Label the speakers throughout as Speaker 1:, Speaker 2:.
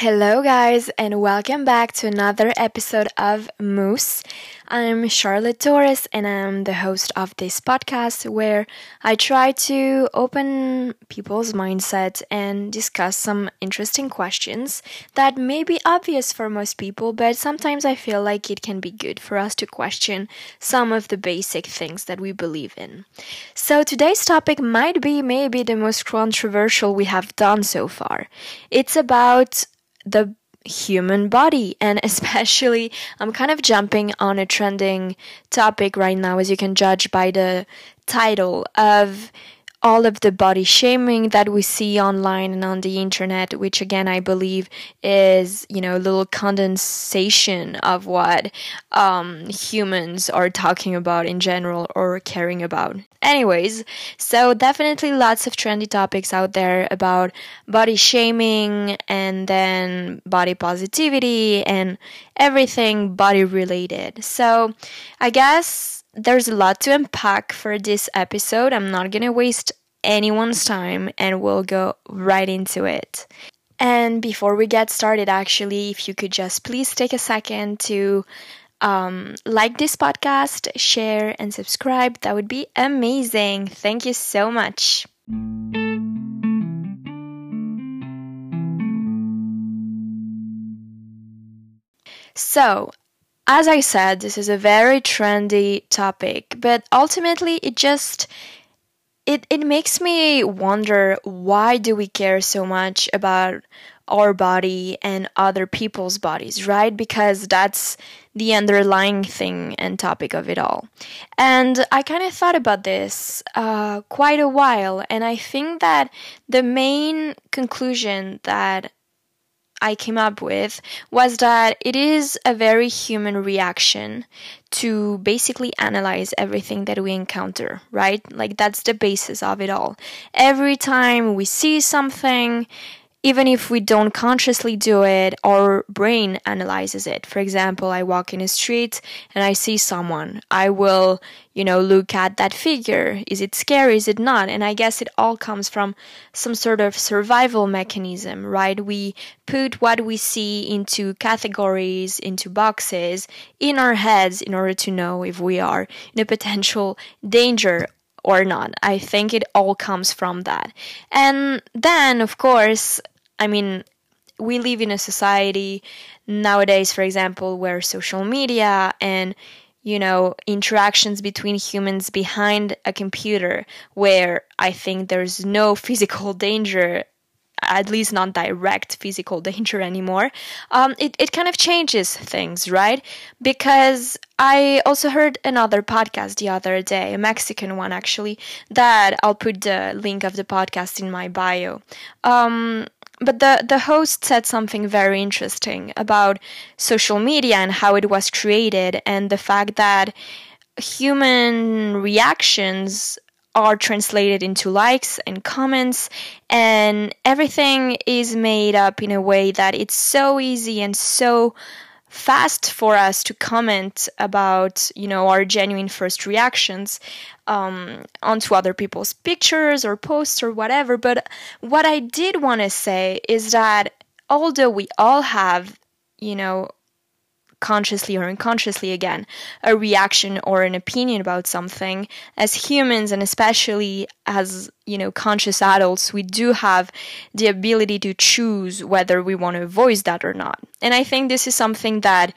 Speaker 1: Hello, guys, and welcome back to another episode of MUUSS. I'm Charlotte Torres, and I'm the host of this podcast where I try to open people's mindset and discuss some interesting questions that may be obvious for most people, but sometimes I feel like it can be good for us to question some of the basic things that we believe in. So today's topic might be maybe the most controversial we have done so far. It's about the human body. And especially I'm kind of jumping on a trending topic right now as you can judge by the title of all of the body shaming that we see online and on the internet, which again I believe is, you know, a little condensation of what um, humans are talking about in general or caring about. Anyways, so definitely lots of trendy topics out there about body shaming and then body positivity and everything body related. So I guess there's a lot to unpack for this episode. I'm not to waste anyone's time and we'll go right into it. And before we get started, actually, if you could just please take a second to um, like this podcast, share, and subscribe, that would be amazing. Thank you so much. So, as I said, this is a very trendy topic, but ultimately it just it it makes me wonder why do we care so much about our body and other people's bodies, right? Because that's the underlying thing and topic of it all. And I kind of thought about this uh, quite a while, and I think that the main conclusion that I came up with was that it is a very human reaction to basically analyze everything that we encounter, right? Like that's the basis of it all. Every time we see something, even if we don't consciously do it, our brain analyzes it. For example, I walk in a street and I see someone. I will, you know, look at that figure. Is it scary? Is it not? And I guess it all comes from some sort of survival mechanism, right? We put what we see into categories, into boxes in our heads in order to know if we are in a potential danger or not. I think it all comes from that. And then, of course, I mean, we live in a society nowadays, for example, where social media and you know interactions between humans behind a computer where i think there's no physical danger at least not direct physical danger anymore, um, it, it kind of changes things, right? Because I also heard another podcast the other day, a Mexican one actually, that I'll put the link of the podcast in my bio. Um, but the, the host said something very interesting about social media and how it was created, and the fact that human reactions are translated into likes and comments, and everything is made up in a way that it's so easy and so fast for us to comment about you know our genuine first reactions um, onto other people's pictures or posts or whatever. But what i did want to say is that although we all have you know consciously or unconsciously again a reaction or an opinion about something. As humans and especially as you know conscious adults we do have the ability to choose whether we want to voice that or not. And i think this is something that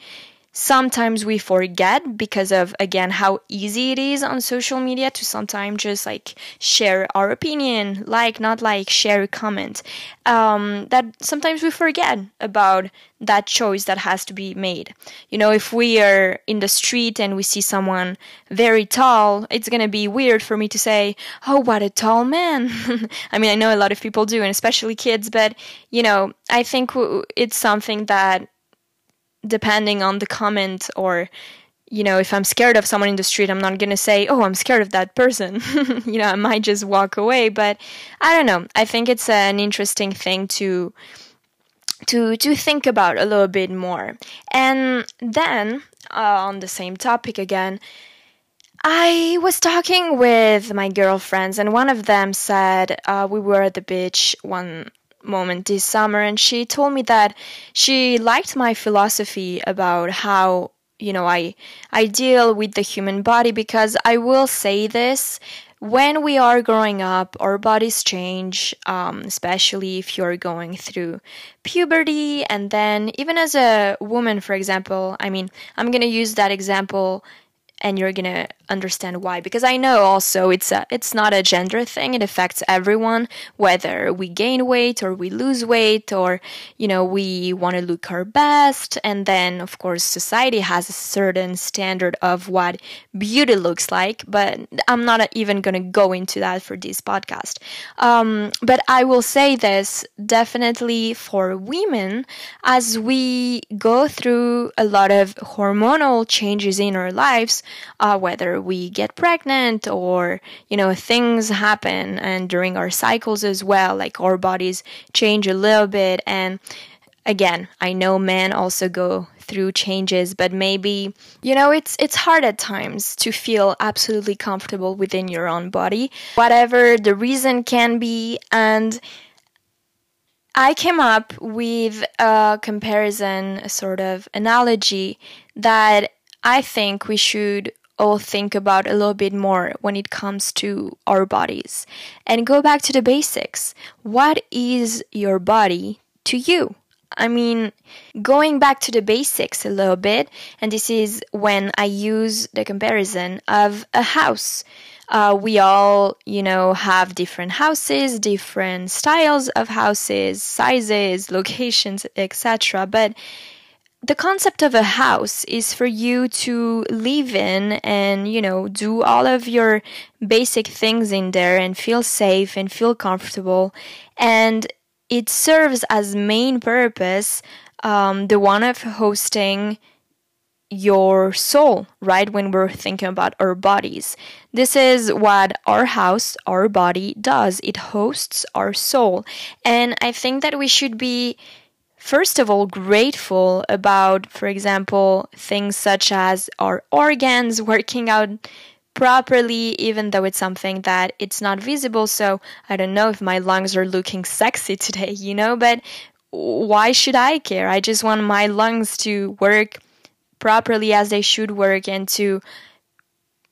Speaker 1: sometimes we forget because of again how easy it is on social media to sometimes just like share our opinion like not like share a comment. Um, that sometimes we forget about that choice that has to be made. You know if we are in the street and we see someone very tall it's to be weird for me to say oh what a tall man. I mean i know a lot of people do and especially kids but you know i think it's something that depending on the comment or you know if i'm scared of someone in the street i'm not going to say oh i'm scared of that person. You know i might just walk away but i don't know. I think it's an interesting thing to to to think about a little bit more. And then uh, on the same topic again I was talking with my girlfriends, and one of them said uh, we were at the beach one moment this summer and she told me that she liked my philosophy about how you know I I deal with the human body because I will say this when we are growing up, our bodies change, um, especially if you're going through puberty. And then, even as a woman, for example, I mean, I'm going to use that example and you're gonna understand why. Because i know also it's a, it's not a gender thing. It affects everyone whether we gain weight or we lose weight or you know we want to look our best. And then of course society has a certain standard of what beauty looks like but i'm not even gonna go into that for this podcast. Um, but i will say this definitely for women as we go through a lot of hormonal changes in our lives uh, whether we get pregnant or you know things happen and during our cycles as well like our bodies change a little bit. And again i know men also go through changes but maybe you know it's it's hard at times to feel absolutely comfortable within your own body. Whatever the reason can be. And I came up with a comparison, a sort of analogy that I think we should all think about a little bit more when it comes to our bodies and go back to the basics. What is your body to you? I mean, going back to the basics a little bit, and this is when I use the comparison of a house. Uh, we all, you know, have different houses, different styles of houses, sizes, locations, etc. But the concept of a house is for you to live in and you know do all of your basic things in there and feel safe and feel comfortable. And it serves as main purpose um, the one of hosting your soul right when we're thinking about our bodies. This is what our house our body does. It hosts our soul. And i think that we should be first of all grateful about, for example, things such as our organs working out properly, even though it's something that it's not visible. So I don't know if my lungs are looking sexy today, you know, but why should I care? I just want my lungs to work properly as they should work and to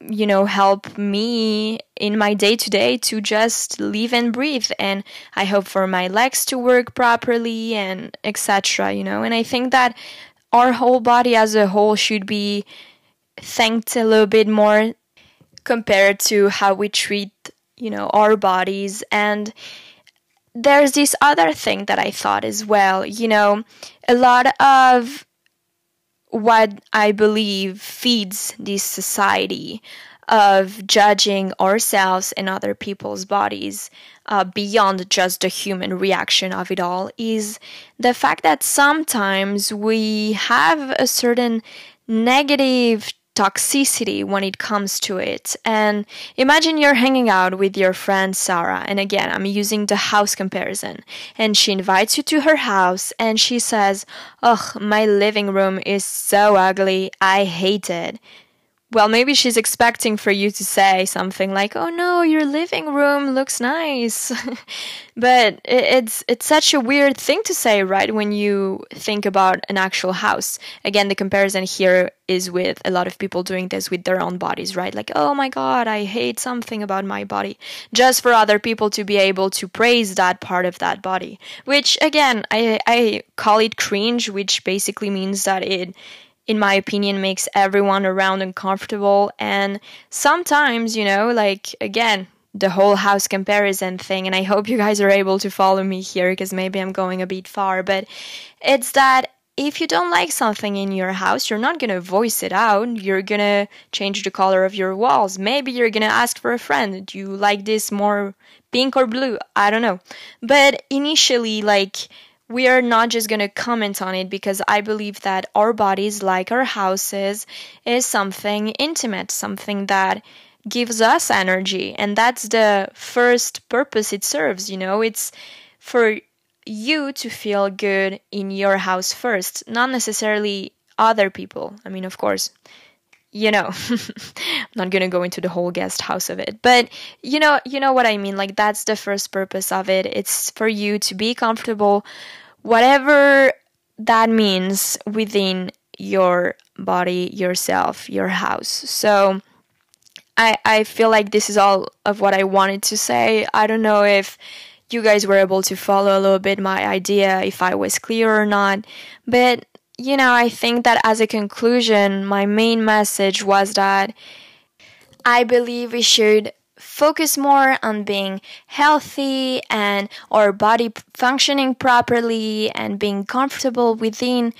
Speaker 1: you know help me in my day to day to just live and breathe. And i hope for my legs to work properly and etc you know. And i think that our whole body as a whole should be thanked a little bit more compared to how we treat you know our bodies. And there's this other thing that i thought as well you know a lot of what I believe feeds this society of judging ourselves and other people's bodies uh, beyond just the human reaction of it all is the fact that sometimes we have a certain negative toxicity when it comes to it. And imagine you're hanging out with your friend Sarah, and again, I'm using the house comparison, and she invites you to her house and she says, Ugh, my living room is so ugly, I hate it well, maybe she's expecting for you to say something like, "Oh no, your living room looks nice," but it's it's such a weird thing to say, right? When you think about an actual house. Again, the comparison here is with a lot of people doing this with their own bodies, right? Like, "Oh my god, I hate something about my body," just for other people to be able to praise that part of that body. Which, again, I I call it cringe, which basically means that it in my opinion, makes everyone around uncomfortable. And sometimes, you know, like again, the whole house comparison thing, and I hope you guys are able to follow me here because maybe I'm going a bit far, but it's that if you don't like something in your house, you're not going to voice it out. You're going to change the color of your walls. Maybe you're going to ask for a friend, do you like this more pink or blue? I don't know. But initially, like, we are not just going to comment on it because I believe that our bodies, like our houses, is something intimate, something that gives us energy. And that's the first purpose it serves, you know, it's for you to feel good in your house first, not necessarily other people. I mean, of course, you know i'm not gonna go into the whole guest house of it but you know you know what i mean? Like that's the first purpose of it. It's for you to be comfortable whatever that means within your body yourself your house. So i i feel like this is all of what i wanted to say. I don't know if you guys were able to follow a little bit my idea if i was clear or not but you know, I think that as a conclusion, my main message was that I believe we should focus more on being healthy and our body functioning properly and being comfortable within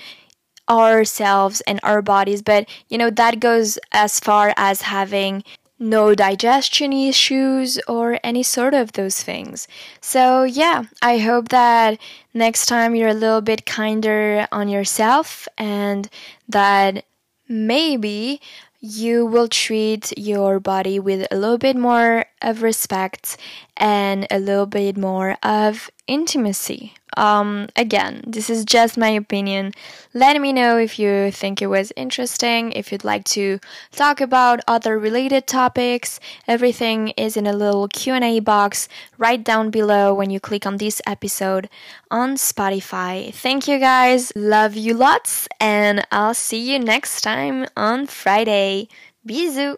Speaker 1: ourselves and our bodies. But you know that goes as far as having no digestion issues or any sort of those things. So, yeah, I hope that next time you're a little bit kinder on yourself and that maybe you will treat your body with a little bit more of respect and a little bit more of intimacy. Um, again, this is just my opinion. Let me know if you think it was interesting, if you'd like to talk about other related topics. Everything is in a little Q&A box right down below when you click on this episode on Spotify. Thank you guys. Love you lots and I'll see you next time on Friday. Bisous.